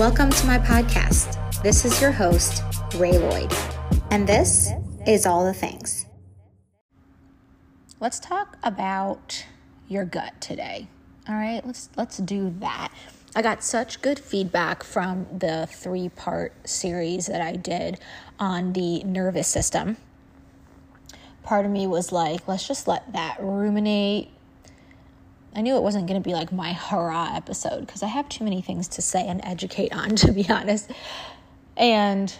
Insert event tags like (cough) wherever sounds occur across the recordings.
Welcome to my podcast. This is your host, Rae Lloyd, and this is All the Things. Let's talk about your gut today. All right, let's let's do that. I got such good feedback from the three-part series that I did on the nervous system. Part of me was like, let's just let that ruminate I knew it wasn't going to be like my hurrah episode because I have too many things to say and educate on, (laughs) to be honest. And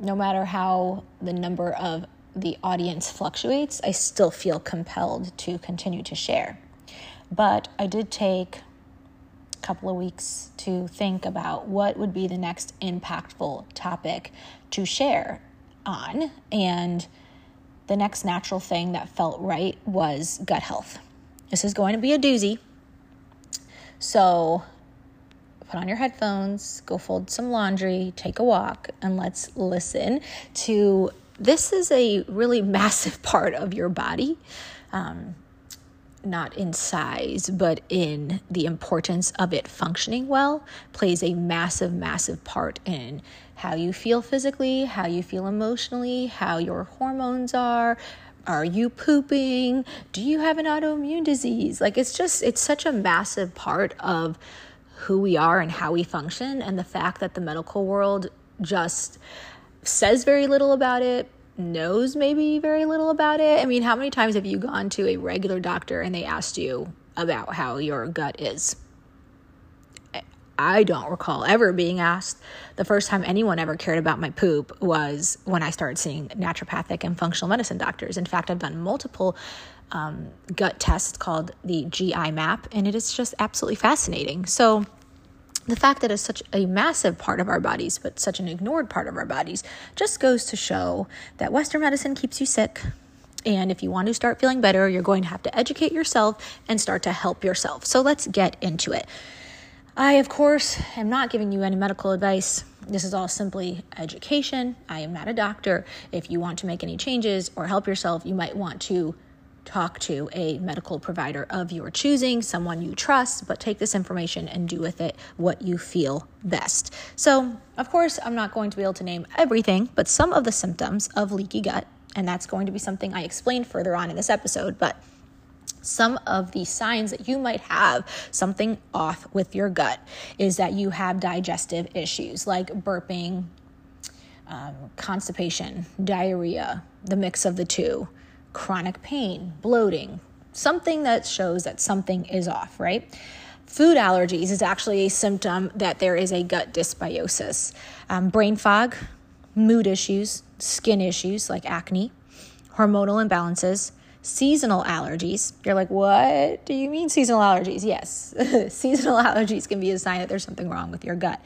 no matter how the number of the audience fluctuates, I still feel compelled to continue to share. But I did take a couple of weeks to think about what would be the next impactful topic to share on. And the next natural thing that felt right was gut health. This is going to be a doozy. So put on your headphones, go fold some laundry, take a walk, and let's listen to this is a really (laughs) massive part of your body. Um, not in size, but in the importance of it functioning well, plays a massive, massive part in how you feel physically, how you feel emotionally, how your hormones are, are you pooping? Do you have an autoimmune disease? Like it's just, it's such a massive part of who we are and how we function. And the fact that the medical world just says very little about it, knows maybe very little about it. I mean, how many times have you gone to a regular doctor and they asked you about how your gut is? I don't recall ever being asked. The first time anyone ever cared about my poop was when I started seeing naturopathic and functional medicine doctors. In fact, I've done multiple um, gut tests called the GI map, and it is just absolutely fascinating. So, the fact that it's such a massive part of our bodies, but such an ignored part of our bodies, just goes to show that Western medicine keeps you sick. And if you want to start feeling better, you're going to have to educate yourself and start to help yourself. So let's get into it. I, of course, am not giving you any medical advice. This is all simply education. I am not a doctor. If you want to make any changes or help yourself, you might want to talk to a medical provider of your choosing, someone you trust, but take this information and do with it what you feel best. So, of course, I'm not going to be able to name everything, but some of the symptoms of leaky gut, and that's going to be something I explain further on in this episode, but some of the signs that you might have something off with your gut is that you have digestive issues like burping, um, constipation, diarrhea, the mix of the two, chronic pain, bloating, something that shows that something is off, right? Food allergies is actually a symptom that there is a gut dysbiosis. Um, brain fog, mood issues, skin issues like acne, hormonal imbalances, seasonal allergies. You're like, what do you mean seasonal allergies? Yes, (laughs) seasonal allergies can be a sign that there's something wrong with your gut.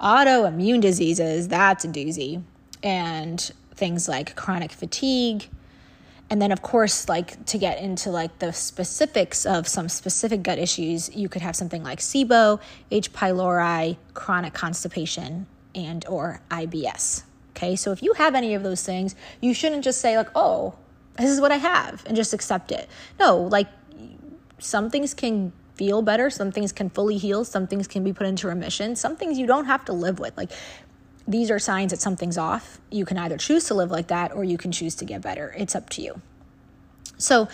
Autoimmune diseases, that's a doozy. And things like chronic fatigue. And then, of course, like to get into like the specifics of some specific gut issues, you could have something like SIBO, H. pylori, chronic constipation, and or IBS. Okay, so if you have any of those things, you shouldn't just say like, "Oh, this is what I have and just accept it. No, like some things can feel better, some things can fully heal, some things can be put into remission, some things you don't have to live with. Like these are signs that something's off. You can either choose to live like that or you can choose to get better. It's up to you. So,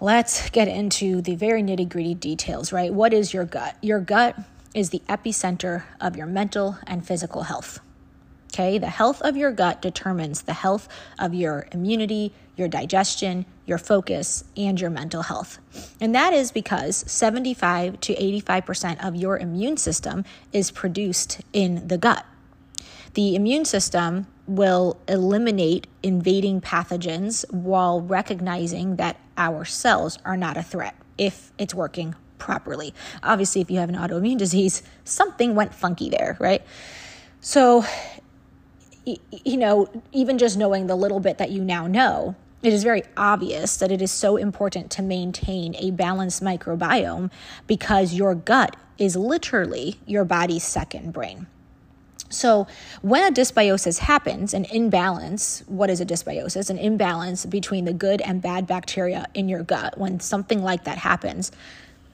let's get into the very nitty gritty details, right? What is your gut? Your gut is the epicenter of your mental and physical health. Okay, the health of your gut determines the health of your immunity, your digestion, your focus, and your mental health. And that is because 75 to 85% of your immune system is produced in the gut. The immune system will eliminate invading pathogens while recognizing that our cells are not a threat if it's working properly. Obviously, if you have an autoimmune disease, something went funky there, right? So, you know, even just knowing the little bit that you now know, it is very obvious that it is so important to maintain a balanced microbiome because your gut is literally your body's second brain. So, when a dysbiosis happens, an imbalance, what is a dysbiosis? An imbalance between the good and bad bacteria in your gut. When something like that happens,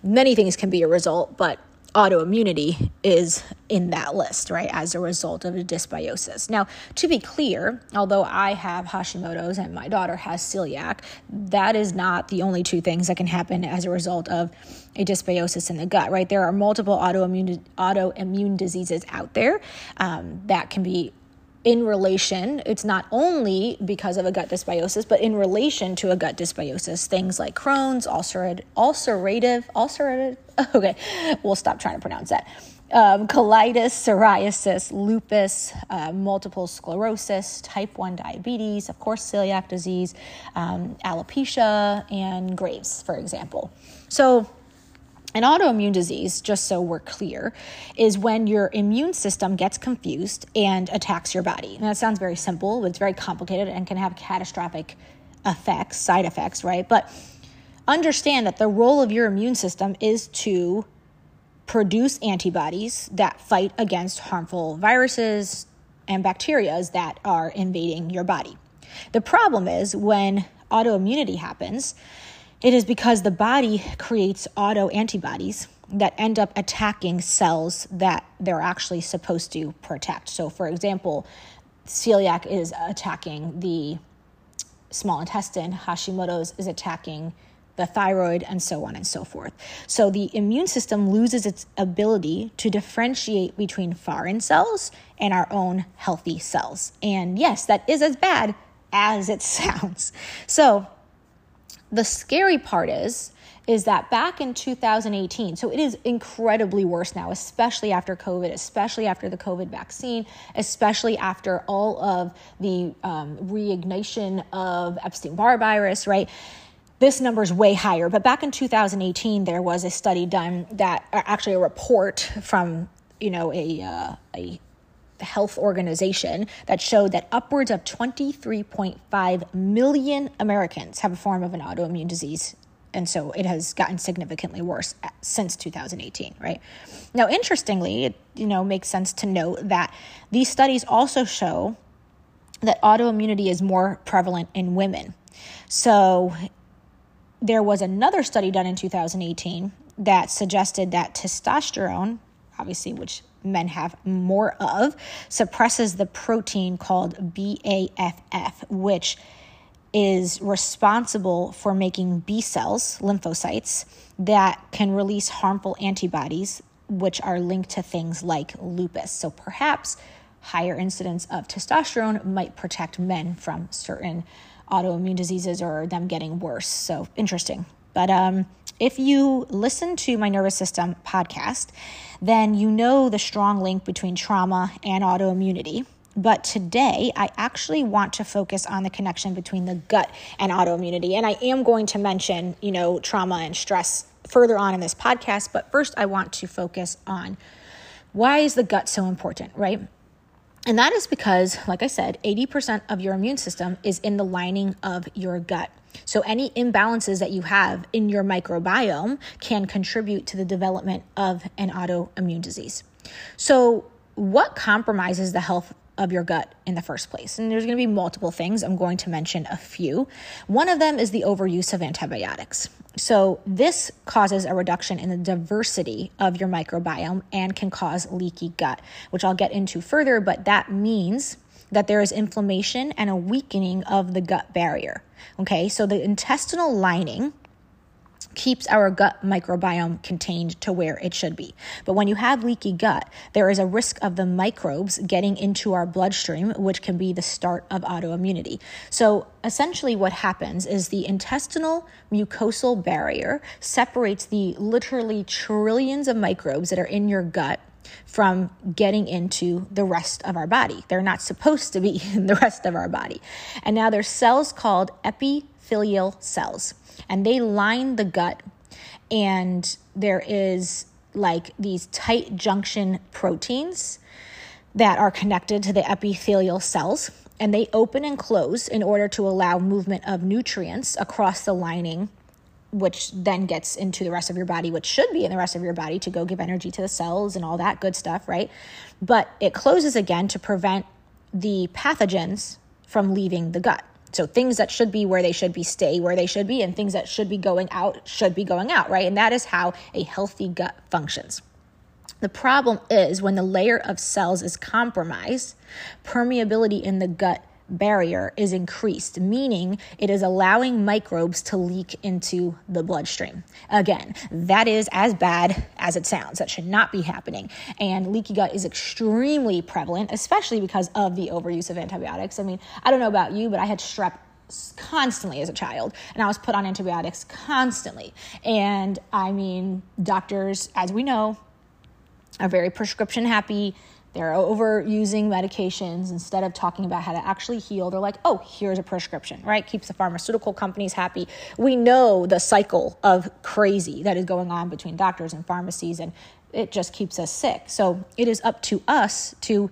many things can be a result, but autoimmunity is in that list, right, as a result of a dysbiosis. Now, to be clear, although I have Hashimoto's and my daughter has celiac, that is not the only two things that can happen as a result of a dysbiosis in the gut, right? There are multiple autoimmune autoimmune diseases out there um, that can be in relation, it's not only because of a gut dysbiosis, but in relation to a gut dysbiosis, things like Crohn's, ulcerative, ulcerative, ulcerative, (laughs) okay, we'll stop trying to pronounce that. Um, colitis, psoriasis, lupus, uh, multiple sclerosis, type 1 diabetes, of course, celiac disease, um, alopecia, and Graves, for example. So, an autoimmune disease, just so we're clear, is when your immune system gets confused and attacks your body. And that sounds very simple, but it's very complicated and can have catastrophic effects, side effects, right? But understand that the role of your immune system is to produce antibodies that fight against harmful viruses and bacteria that are invading your body. The problem is when autoimmunity happens, it is because the body creates auto antibodies that end up attacking cells that they're actually supposed to protect. So, for example, celiac is attacking the small intestine, Hashimoto's is attacking the thyroid, and so on and so forth. So, the immune system loses its ability to differentiate between foreign cells and our own healthy cells. And yes, that is as bad as it (laughs) sounds. So, the scary part is is that back in 2018, so it is incredibly worse now, especially after COVID, especially after the COVID vaccine, especially after all of the um, reignation of Epstein Barr virus, right? This number is way higher. But back in 2018, there was a study done that, actually, a report from you know a uh, a health organization that showed that upwards of 23.5 million Americans have a form of an autoimmune disease. And so it has gotten significantly worse uh, since 2018, right? Now, interestingly, it you know makes sense to note that these studies also show that autoimmunity is more prevalent in women. So there was another study done in 2018 that suggested that testosterone, obviously, which men have more of, suppresses the protein called BAFF, which is responsible for making B cells, lymphocytes, that can release harmful antibodies, which are linked to things like lupus. So perhaps higher incidence of testosterone might protect men from certain autoimmune diseases or them getting worse. So interesting. But um, if you listen to my nervous system podcast, then you know the strong link between trauma and autoimmunity. But today, I actually want to focus on the connection between the gut and autoimmunity. And I am going to mention, you know, trauma and stress further on in this podcast. But first, I want to focus on why is the gut so important, right? And that is because, like I said, 80% of your immune system is in the lining of your gut. So, any imbalances that you have in your microbiome can contribute to the development of an autoimmune disease. So, what compromises the health of your gut in the first place? And there's going to be multiple things. I'm going to mention a few. One of them is the overuse of antibiotics. So, this causes a reduction in the diversity of your microbiome and can cause leaky gut, which I'll get into further, but that means that there is inflammation and a weakening of the gut barrier. Okay, so the intestinal lining keeps our gut microbiome contained to where it should be. But when you have leaky gut, there is a risk of the microbes getting into our bloodstream, which can be the start of autoimmunity. So essentially, what happens is the intestinal mucosal barrier separates the literally trillions of microbes that are in your gut from getting into the rest of our body. They're not supposed to be (laughs) in the rest of our body. And now there's cells called epithelial cells, and they line the gut, and there is like these tight junction proteins that are connected to the epithelial cells and they open and close in order to allow movement of nutrients across the lining which then gets into the rest of your body, which should be in the rest of your body to go give energy to the cells and all that good stuff, right? But it closes again to prevent the pathogens from leaving the gut. So things that should be where they should be stay where they should be, and things that should be going out should be going out, right? And that is how a healthy gut functions. The problem is when the layer of cells is compromised, permeability in the gut barrier is increased, meaning it is allowing microbes to leak into the bloodstream. Again, that is as bad as it sounds. That should not be happening. And leaky gut is extremely prevalent, especially because of the overuse of antibiotics. I mean, I don't know about you, but I had strep constantly as a child and I was put on antibiotics constantly. And I mean, doctors, as we know, are very prescription happy they're overusing medications instead of talking about how to actually heal. They're like, oh, here's a prescription, right? Keeps the pharmaceutical companies happy. We know the cycle of crazy that is going on between doctors and pharmacies, and it just keeps us sick. So it is up to us to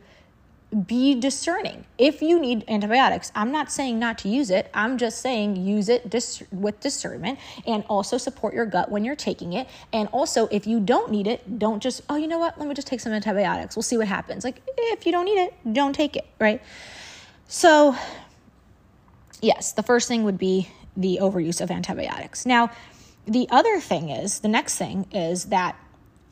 be discerning. If you need antibiotics, I'm not saying not to use it. I'm just saying use it dis- with discernment and also support your gut when you're taking it. And also, if you don't need it, don't just, oh, you know what? Let me just take some antibiotics. We'll see what happens. Like, if you don't need it, don't take it, right? So, yes, the first thing would be the overuse of antibiotics. Now, the other thing is, the next thing is that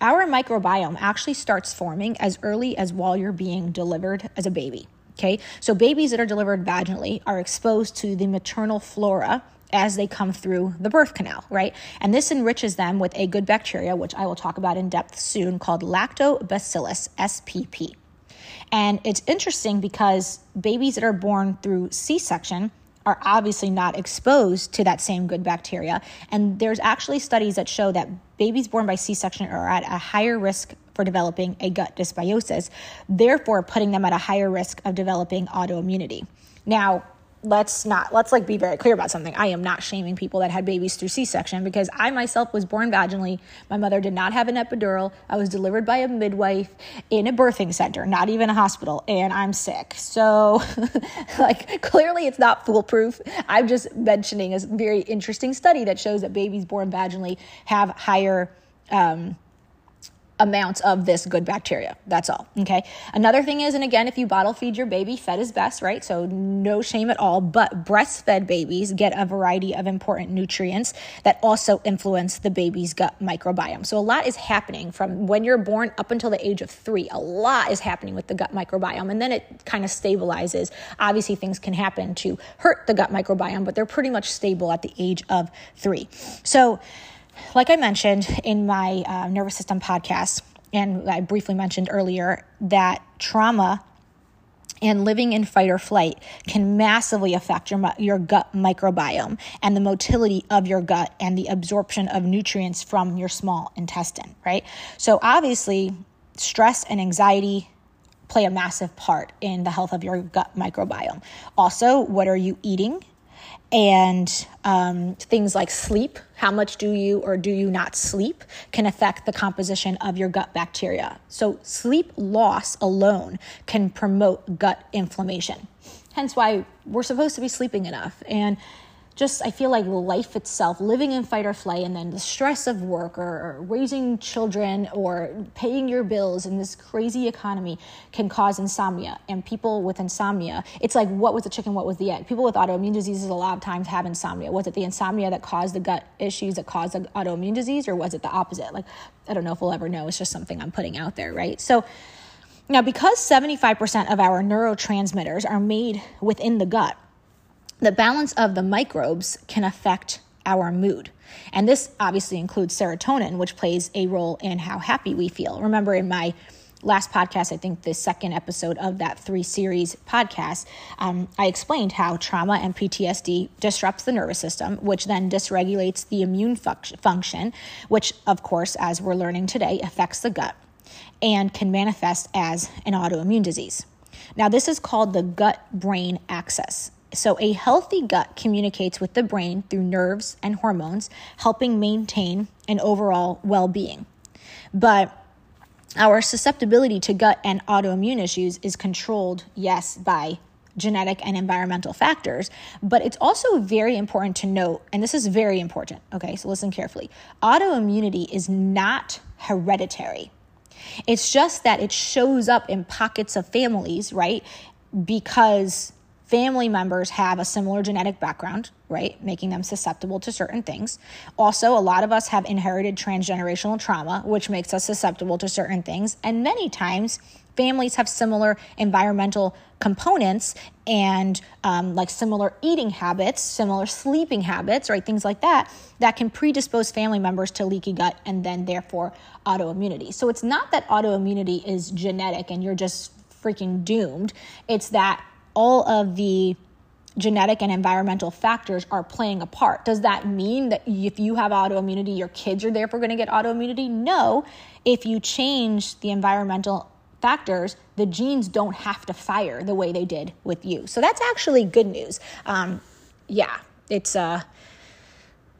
our microbiome actually starts forming as early as while you're being delivered as a baby. Okay, so babies that are delivered vaginally are exposed to the maternal flora as they come through the birth canal, right? And this enriches them with a good bacteria, which I will talk about in depth soon, called Lactobacillus SPP. And it's interesting because babies that are born through C section are obviously not exposed to that same good bacteria. And there's actually studies that show that babies born by C section are at a higher risk for developing a gut dysbiosis, therefore, putting them at a higher risk of developing autoimmunity. Now, let's not let's like be very clear about something. I am not shaming people that had babies through c-section because i myself was born vaginally. My mother did not have an epidural. I was delivered by a midwife in a birthing center not even a hospital and i'm sick. So (laughs) like clearly it's not foolproof. I'm just mentioning a very interesting study that shows that babies born vaginally have higher um, amounts of this good bacteria. That's all. Okay. Another thing is, and again, if you bottle feed your baby, fed is best, right? So no shame at all. But breastfed babies get a variety of important nutrients that also influence the baby's gut microbiome. So a lot is happening from when you're born up until the age of three. A lot is happening with the gut microbiome. And then it kind of stabilizes. Obviously, things can happen to hurt the gut microbiome, but they're pretty much stable at the age of three. So, like I mentioned in my uh, nervous system podcast, and I briefly mentioned earlier, that trauma and living in fight or flight can massively affect your, your gut microbiome and the motility of your gut and the absorption of nutrients from your small intestine, right? So, obviously, stress and anxiety play a massive part in the health of your gut microbiome. Also, what are you eating? And um, things like sleep how much do you or do you not sleep can affect the composition of your gut bacteria. So sleep loss alone can promote gut inflammation. Hence why we're supposed to be sleeping enough. And just I feel like life itself, living in fight or flight, and then the stress of work or, or, raising children or paying your bills in this crazy economy can cause insomnia. And people with insomnia, it's like what was the chicken, what was the egg? People with autoimmune diseases a lot of times have insomnia. Was it the insomnia that caused the gut issues that caused the autoimmune disease, or was it the opposite? Like I don't know if we'll ever know. It's just something I'm putting out there, right? So. Now, because 75% of our neurotransmitters are made within the gut, the balance of the microbes can affect our mood. And this obviously includes serotonin, which plays a role in how happy we feel. Remember, in my last podcast, I think the second episode of that three series podcast, um, I explained how trauma and PTSD disrupts the nervous system, which then dysregulates the immune function, which, of course, as we're learning today, affects the gut and can manifest as an autoimmune disease. Now, this is called the gut brain axis. So, a healthy gut communicates with the brain through nerves and hormones, helping maintain an overall well being. But our susceptibility to gut and autoimmune issues is controlled, yes, by genetic and environmental factors, but it's also very important to note, and this is very important, okay, so listen carefully. Autoimmunity is not hereditary. It's just that it shows up in pockets of families, right? Because family members have a similar genetic background, right? Making them susceptible to certain things. Also, a lot of us have inherited transgenerational trauma, which makes us susceptible to certain things. And many times, families have similar environmental components and um, like similar eating habits, similar sleeping habits, right? Things like that, that can predispose family members to leaky gut and then therefore autoimmunity. So it's not that autoimmunity is genetic and you're just freaking doomed. It's that all of the genetic and environmental factors are playing a part. Does that mean that if you have autoimmunity, your kids are therefore going to get autoimmunity? No. If you change the environmental factors, the genes don't have to fire the way they did with you. So that's actually good news. Um, yeah, it's uh,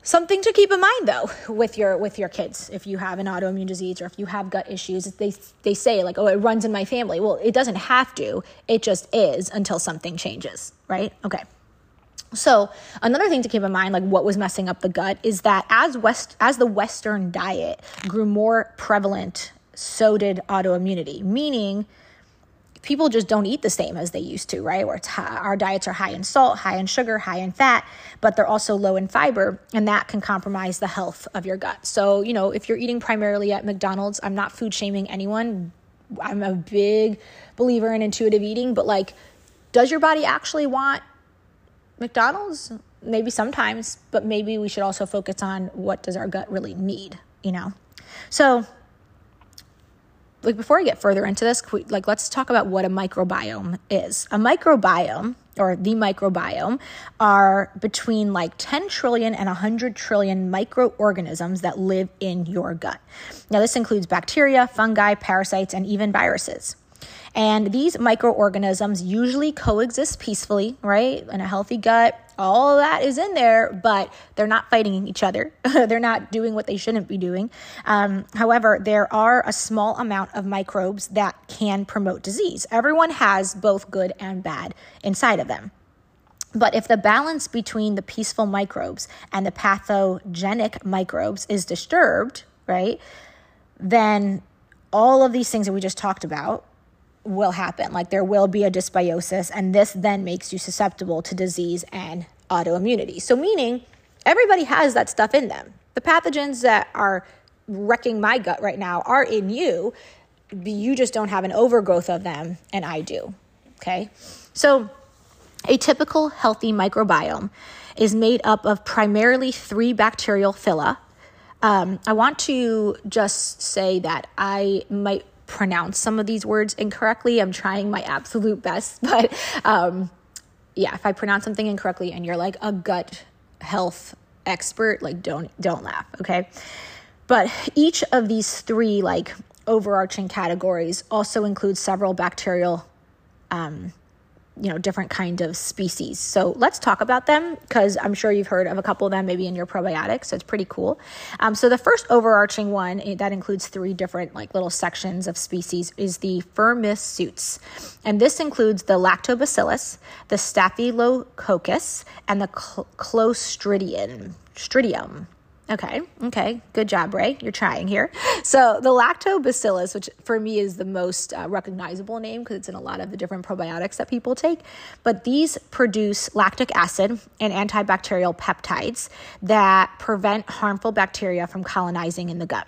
something to keep in mind though with your with your kids. If you have an autoimmune disease or if you have gut issues they they say like oh it runs in my family. Well it doesn't have to. It just is until something changes right? Okay. So another thing to keep in mind like what was messing up the gut is that as west as the western diet grew more prevalent so did autoimmunity. Meaning people just don't eat the same as they used to, right? Where high, our diets are high in salt, high in sugar, high in fat, but they're also low in fiber, and that can compromise the health of your gut. So, you know, if you're eating primarily at McDonald's, I'm not food shaming anyone. I'm a big believer in intuitive eating, but like, does your body actually want McDonald's? Maybe sometimes, but maybe we should also focus on what does our gut really need, you know? So, like before I get further into this, like let's talk about what a microbiome is. A microbiome or the microbiome are between like 10 trillion and 100 trillion microorganisms that live in your gut. Now this includes bacteria, fungi, parasites and even viruses. And these microorganisms usually coexist peacefully, right? In a healthy gut, all that is in there, but they're not fighting each other. (laughs) they're not doing what they shouldn't be doing. Um, however, there are a small amount of microbes that can promote disease. Everyone has both good and bad inside of them. But if the balance between the peaceful microbes and the pathogenic microbes is disturbed, right, then all of these things that we just talked about will happen. Like there will be a dysbiosis, and this then makes you susceptible to disease and autoimmunity. So, meaning everybody has that stuff in them. The pathogens that are wrecking my gut right now are in you. You just don't have an overgrowth of them, and I do. Okay. So, a typical healthy microbiome is made up of primarily three bacterial phyla. Um, I want to just say that I might pronounce some of these words incorrectly. I'm trying my absolute best, (laughs) but um, yeah, if I pronounce something incorrectly and you're like a gut health expert, like don't don't laugh, okay? But each of these three like overarching categories also includes several bacterial um, you know different kind of species. So let's talk about them because i'm sure you've heard of a couple of them maybe in your probiotics so it's pretty cool. Um, so the first overarching one that includes three different like little sections of species is the firmicutes and this includes the lactobacillus the staphylococcus and the cl- clostridium stridium Okay, okay, good job, Rae. You're trying here. So, the lactobacillus, which for me is the most uh, recognizable name because it's in a lot of the different probiotics that people take, but these produce lactic acid and antibacterial peptides that prevent harmful bacteria from colonizing in the gut.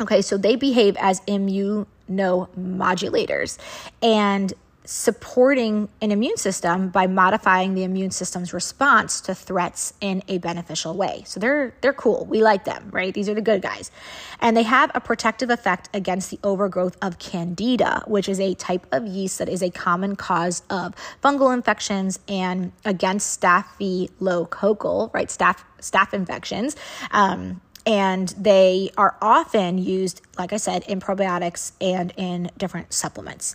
Okay, so they behave as immunomodulators. And supporting an immune system by modifying the immune system's response to threats in a beneficial way. So they're they're cool. We like them, right? These are the good guys. And they have a protective effect against the overgrowth of candida, which is a type of yeast that is a common cause of fungal infections and against staphylococcal, right? Staph staph infections. Um, and they are often used, like I said, in probiotics and in different supplements.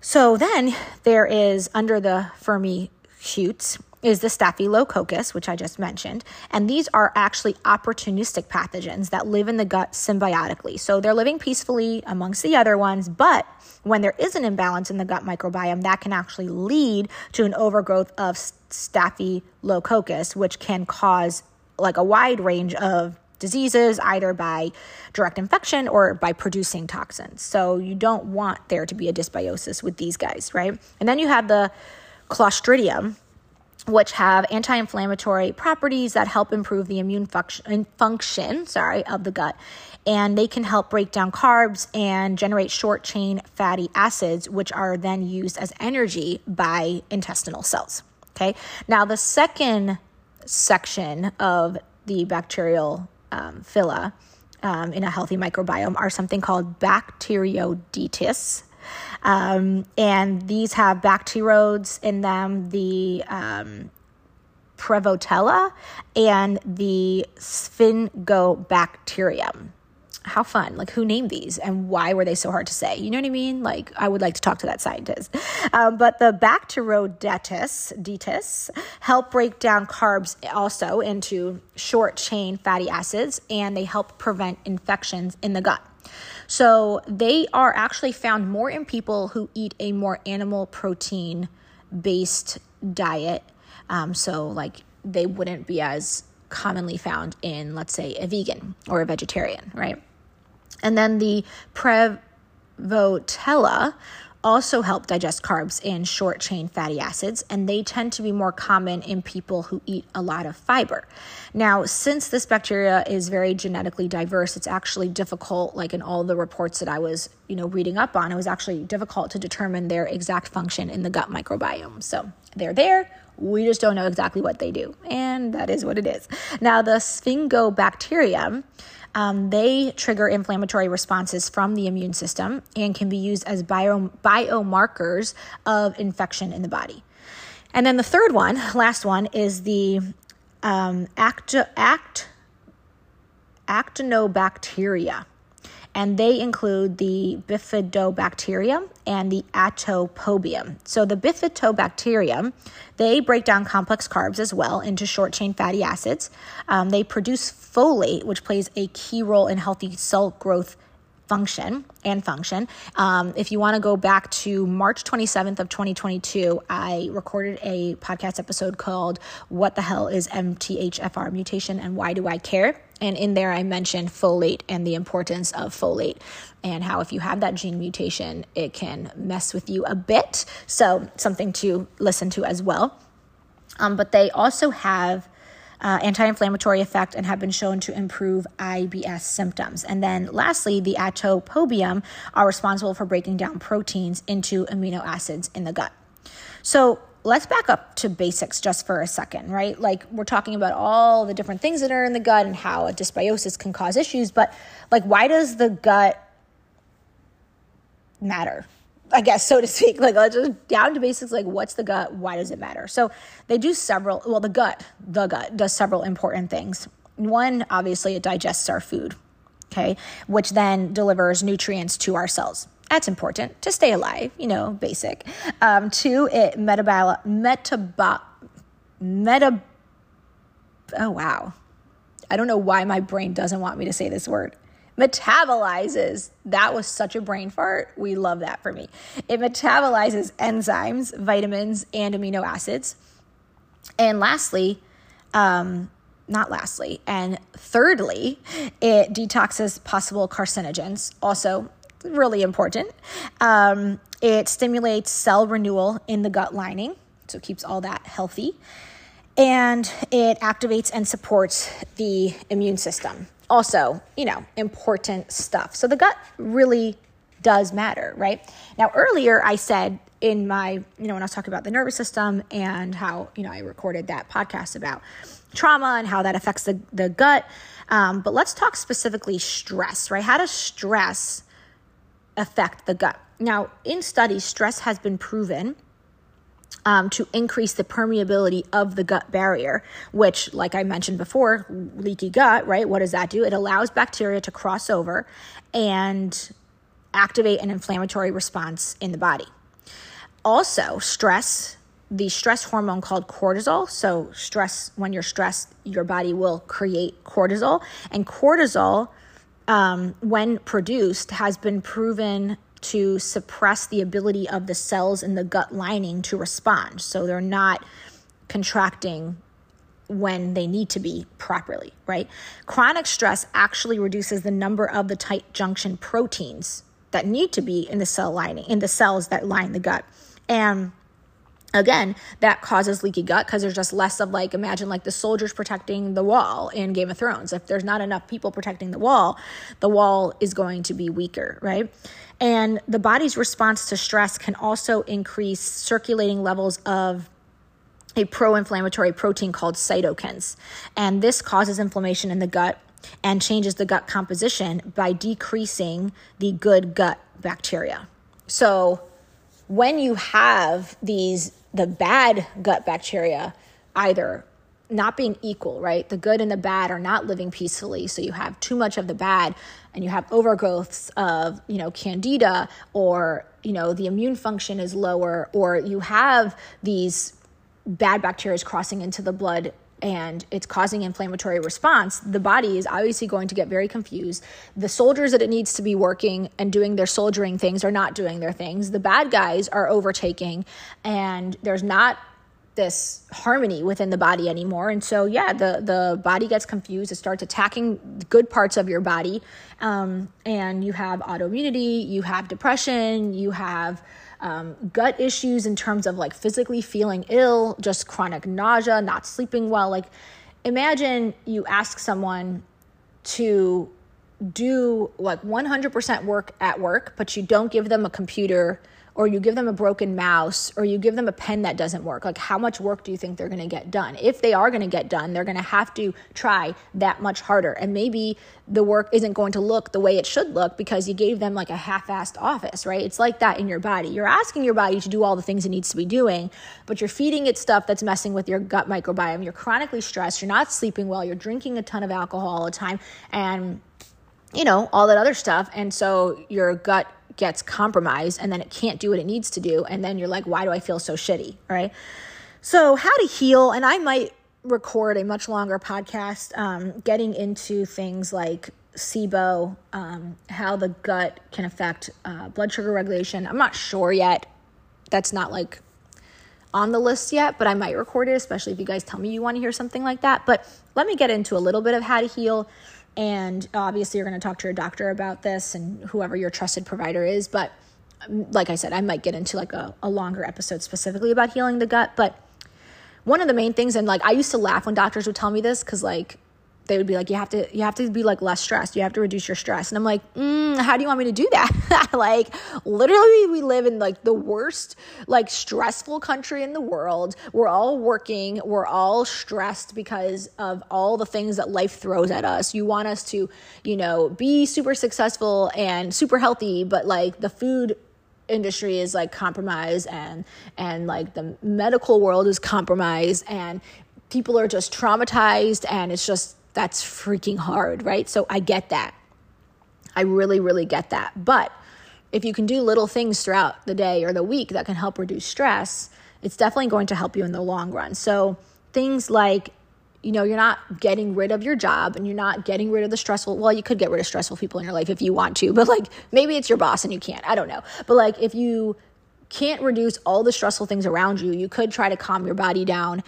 So then there is under the firmicutes is the Staphylococcus, which I just mentioned. And these are actually opportunistic pathogens that live in the gut symbiotically. So they're living peacefully amongst the other ones, but when there is an imbalance in the gut microbiome, that can actually lead to an overgrowth of Staphylococcus, which can cause like a wide range of diseases, either by direct infection or by producing toxins. So you don't want there to be a dysbiosis with these guys, right? And then you have the Clostridium, which have anti-inflammatory properties that help improve the immune function, function sorry, of the gut. And they can help break down carbs and generate short chain fatty acids, which are then used as energy by intestinal cells. Okay. Now, the second section of the bacterial um, phyla um, in a healthy microbiome are something called bacteroidetes. Um, and these have bacteroides in them, the um, Prevotella and the Sphingobacterium how fun. Like, who named these and why were they so hard to say? You know what I mean? Like, I would like to talk to that scientist. Um, but the Bacteroidetes detis help break down carbs also into short chain fatty acids and they help prevent infections in the gut. So, they are actually found more in people who eat a more animal protein based diet. Um, so, like, they wouldn't be as commonly found in, let's say, a vegan or a vegetarian, right? And then the Prevotella also help digest carbs and short chain fatty acids, and they tend to be more common in people who eat a lot of fiber. Now, since this bacteria is very genetically diverse, it's actually difficult, like in all the reports that I was, you know, reading up on, it was actually difficult to determine their exact function in the gut microbiome. So they're there. We just don't know exactly what they do. And that is what it is. Now, the Sphingobacterium um, they trigger inflammatory responses from the immune system and can be used as bio, biomarkers of infection in the body. And then the third one, last one, is the um, act, act, actinobacteria and they include the bifidobacterium and the atopobium. So the bifidobacterium, they break down complex carbs as well into short chain fatty acids. Um, they produce folate, which plays a key role in healthy cell growth function and function. Um, if you want to go back to March 27th of 2022, I recorded a podcast episode called "What the Hell Is MTHFR Mutation and Why Do I Care?" And in there, I mentioned folate and the importance of folate and how if you have that gene mutation, it can mess with you a bit. So something to listen to as well. Um, but they also have uh, anti-inflammatory effect and have been shown to improve IBS symptoms. And then lastly, the atopobium are responsible for breaking down proteins into amino acids in the gut. So let's back up to basics just for a second, right? Like we're talking about all the different things that are in the gut and how a dysbiosis can cause issues, but like why does the gut matter? I guess, so to speak. (laughs) Like, let's just down to basics. Like, what's the gut? Why does it matter? So, they do several, well, the gut, the gut does several important things. One, obviously, it digests our food, okay, which then delivers nutrients to our cells. That's important to stay alive, you know, basic. Um, two, it metabol, metabo, meta, oh, wow. I don't know why my brain doesn't want me to say this word metabolizes. That was such a brain fart. We love that for me. It metabolizes enzymes, vitamins, and amino acids. And lastly, um, not lastly, and thirdly, it detoxes possible carcinogens. Also, really important. Um, it stimulates cell renewal in the gut lining, so it keeps all that healthy. And it activates and supports the immune system also, you know, important stuff. So the gut really does matter, right? Now, earlier I said in my, you know, when I was talking about the nervous system and how, you know, I recorded that podcast about trauma and how that affects the, the gut. Um, but let's talk specifically stress, right? How does stress affect the gut? Now, in studies, stress has been proven um, to increase the permeability of the gut barrier, which, like I mentioned before, leaky gut, right? What does that do? It allows bacteria to cross over and activate an inflammatory response in the body. Also, stress, the stress hormone called cortisol. So, stress, when you're stressed, your body will create cortisol. And cortisol, um, when produced, has been proven to suppress the ability of the cells in the gut lining to respond. So they're not contracting when they need to be properly, right? Chronic stress actually reduces the number of the tight junction proteins that need to be in the cell lining, in the cells that line the gut. And again that causes leaky gut because there's just less of like imagine like the soldiers protecting the wall in game of thrones if there's not enough people protecting the wall the wall is going to be weaker right and the body's response to stress can also increase circulating levels of a pro-inflammatory protein called cytokines and this causes inflammation in the gut and changes the gut composition by decreasing the good gut bacteria so when you have these the bad gut bacteria either not being equal, right? The good and the bad are not living peacefully. So you have too much of the bad and you have overgrowths of, you know, candida or, you know, the immune function is lower or you have these bad bacteria crossing into the blood and it's causing inflammatory response, the body is obviously going to get very confused. The soldiers that it needs to be working and doing their soldiering things are not doing their things. The bad guys are overtaking, and there's not this harmony within the body anymore. And so, yeah, the the body gets confused. It starts attacking good parts of your body, um, and you have autoimmunity, you have depression, you have um, gut issues in terms of like physically feeling ill, just chronic nausea, not sleeping well. Like, imagine you ask someone to do like 100% work at work, but you don't give them a computer or you give them a broken mouse or you give them a pen that doesn't work like how much work do you think they're going to get done? If they are going to get done they're going to have to try that much harder and maybe the work isn't going to look the way it should look because you gave them like a half-assed office right? It's like that in your body. You're asking your body to do all the things it needs to be doing but you're feeding it stuff that's messing with your gut microbiome. You're chronically stressed. You're not sleeping well. You're drinking a ton of alcohol all the time and you know all that other stuff and so your gut gets compromised and then it can't do what it needs to do. And then you're like, why do I feel so shitty? Right. So, how to heal, and I might record a much longer podcast um, getting into things like SIBO, um, how the gut can affect uh, blood sugar regulation. I'm not sure yet. That's not like on the list yet, but I might record it, especially if you guys tell me you want to hear something like that. But let me get into a little bit of how to heal and obviously, you're going to talk to your doctor about this and whoever your trusted provider is. But um, like I said, I might get into like a, a longer episode specifically about healing the gut. But one of the main things, and like I used to laugh when doctors would tell me this because like they would be like, you have to, you have to be like less stressed. You have to reduce your stress. And I'm like, mm, how do you want me to do that? (laughs) like literally we live in like the worst, like stressful country in the world. We're all working. We're all stressed because of all the things that life throws at us. You want us to, you know, be super successful and super healthy, but like the food industry is like compromised and and like the medical world is compromised and people are just traumatized and it's just that's freaking hard, right? So I get that. I really, really get that. But if you can do little things throughout the day or the week that can help reduce stress, it's definitely going to help you in the long run. So things like, you know, you're not getting rid of your job and you're not getting rid of the stressful, well, you could get rid of stressful people in your life if you want to, but like maybe it's your boss and you can't. I don't know. But like if you can't reduce all the stressful things around you, you could try to calm your body down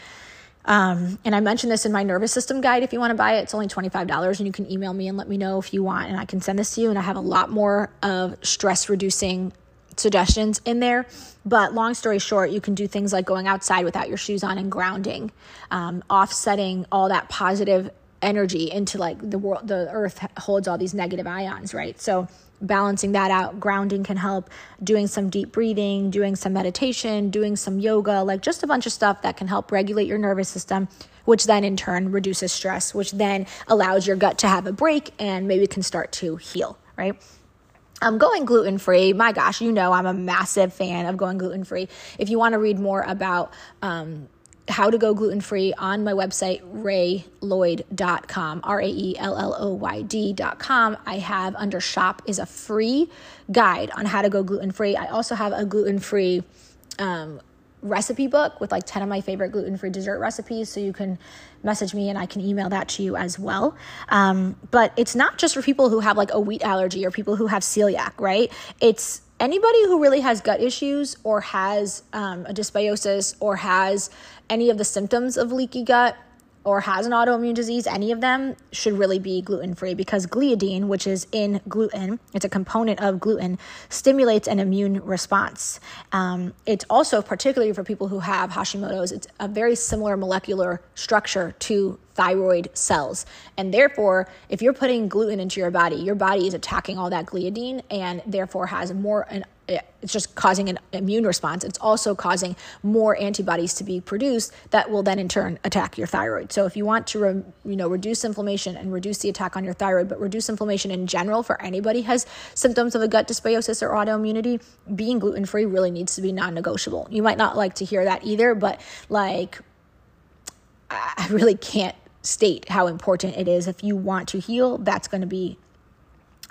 um, and I mentioned this in my nervous system guide. If you want to buy it, it's only $25 and you can email me and let me know if you want. And I can send this to you. And I have a lot more of stress reducing suggestions in there. But long story short, you can do things like going outside without your shoes on and grounding, um, offsetting all that positive energy into like the world, the earth holds all these negative ions, right? So balancing that out. Grounding can help, doing some deep breathing, doing some meditation, doing some yoga, like just a bunch of stuff that can help regulate your nervous system, which then in turn reduces stress, which then allows your gut to have a break and maybe can start to heal, right? I'm going gluten free. My gosh, you know I'm a massive fan of going gluten free. If you want to read more about um, how to go gluten free on my website, raelloyd.com, R A E L L O Y D.com. I have under shop is a free guide on how to go gluten free. I also have a gluten free um, recipe book with like 10 of my favorite gluten free dessert recipes. So you can message me and I can email that to you as well. Um, but it's not just for people who have like a wheat allergy or people who have celiac, right? It's anybody who really has gut issues or has um, a dysbiosis or has any of the symptoms of leaky gut or has an autoimmune disease, any of them should really be gluten free because gliadin, which is in gluten, it's a component of gluten, stimulates an immune response. Um, it's also, particularly for people who have Hashimoto's, it's a very similar molecular structure to thyroid cells. And therefore, if you're putting gluten into your body, your body is attacking all that gliadin and therefore has more an it's just causing an immune response. It's also causing more antibodies to be produced that will then in turn attack your thyroid. So if you want to, re, you know, reduce inflammation and reduce the attack on your thyroid, but reduce inflammation in general for anybody has symptoms of a gut dysbiosis or autoimmunity, being gluten free really needs to be non-negotiable. You might not like to hear that either, but like I really can't state how important it is. If you want to heal, that's going to be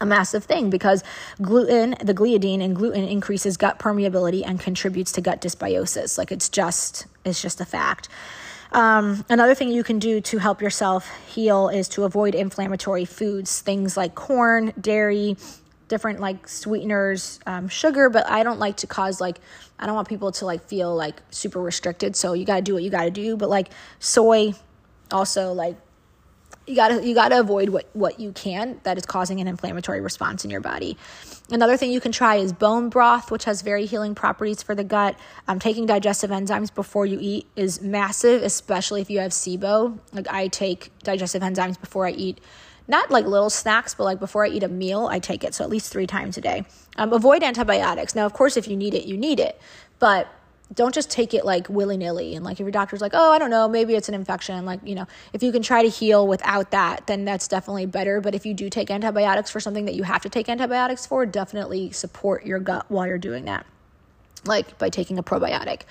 a massive thing because gluten, the gliadin in gluten increases gut permeability and contributes to gut dysbiosis. Like it's just, it's just a fact. Um, another thing you can do to help yourself heal is to avoid inflammatory foods, things like corn, dairy, different like sweeteners, um, sugar. But I don't like to cause like I don't want people to like feel like super restricted. So you got to do what you got to do. But like soy, also like you gotta you gotta avoid what what you can that is causing an inflammatory response in your body. Another thing you can try is bone broth which has very healing properties for the gut. Um, taking digestive enzymes before you eat is massive especially if you have sibo. Like i take digestive enzymes before i eat not like little snacks but like before i eat a meal i take it so at least three times a day. Um, avoid antibiotics. Now of course if you need it you need it but don't just take it like willy nilly. And like if your doctor's like, oh, I don't know, maybe it's an infection. Like, you know, if you can try to heal without that, then that's definitely better. But if you do take antibiotics for something that you have to take antibiotics for, definitely support your gut while you're doing that, like by taking a probiotic.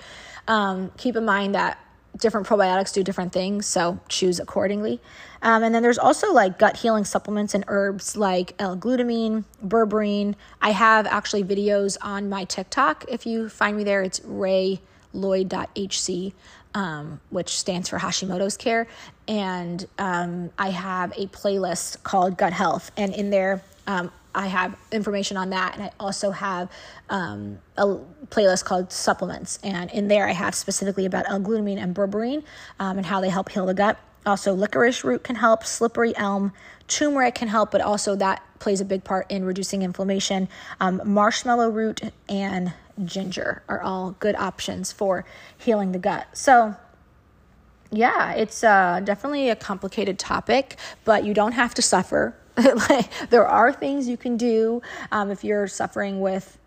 Um, keep in mind that different probiotics do different things, so choose accordingly. Um, and then there's also like gut healing supplements and herbs like L-glutamine, berberine. I have actually videos on my TikTok. If you find me there, it's raelloyd.hc, um, which stands for Hashimoto's Care. And um, I have a playlist called Gut Health, and in there, um, I have information on that, and I also have um, a playlist called supplements, and in there I have specifically about L-glutamine and berberine um, and how they help heal the gut. Also, licorice root can help, slippery elm, turmeric can help, but also that plays a big part in reducing inflammation. Um, marshmallow root and ginger are all good options for healing the gut. So, yeah, it's uh, definitely a complicated topic, but you don't have to suffer (laughs) there are things you can do um, if you're suffering with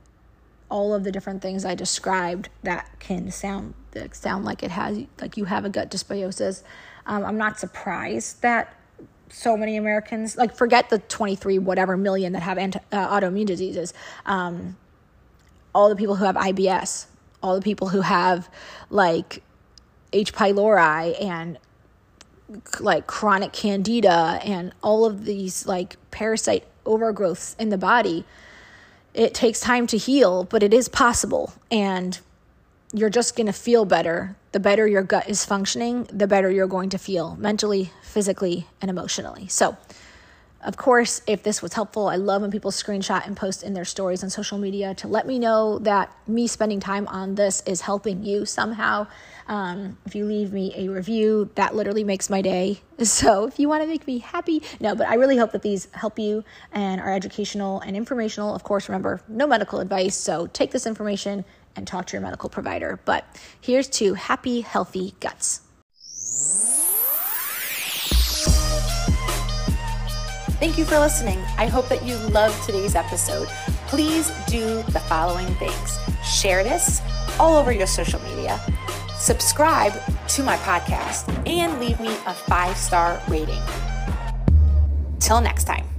all of the different things I described that can sound sound like it has like you have a gut dysbiosis. Um, I'm not surprised that so many Americans like forget the 23 whatever million that have anti, uh, autoimmune diseases. Um, all the people who have IBS, all the people who have like H. pylori and like chronic candida and all of these like parasite overgrowths in the body it takes time to heal but it is possible and you're just going to feel better the better your gut is functioning the better you're going to feel mentally physically and emotionally so of course, if this was helpful, I love when people screenshot and post in their stories on social media to let me know that me spending time on this is helping you somehow. Um, if you leave me a review, that literally makes my day. (laughs) So if you want to make me happy, no, but I really hope that these help you and are educational and informational. Of course, remember, no medical advice. So take this information and talk to your medical provider. But here's to happy, healthy guts. Thank you for listening. I hope that you loved today's episode. Please do the following things share this all over your social media, subscribe to my podcast, and leave me a five star rating. Till next time.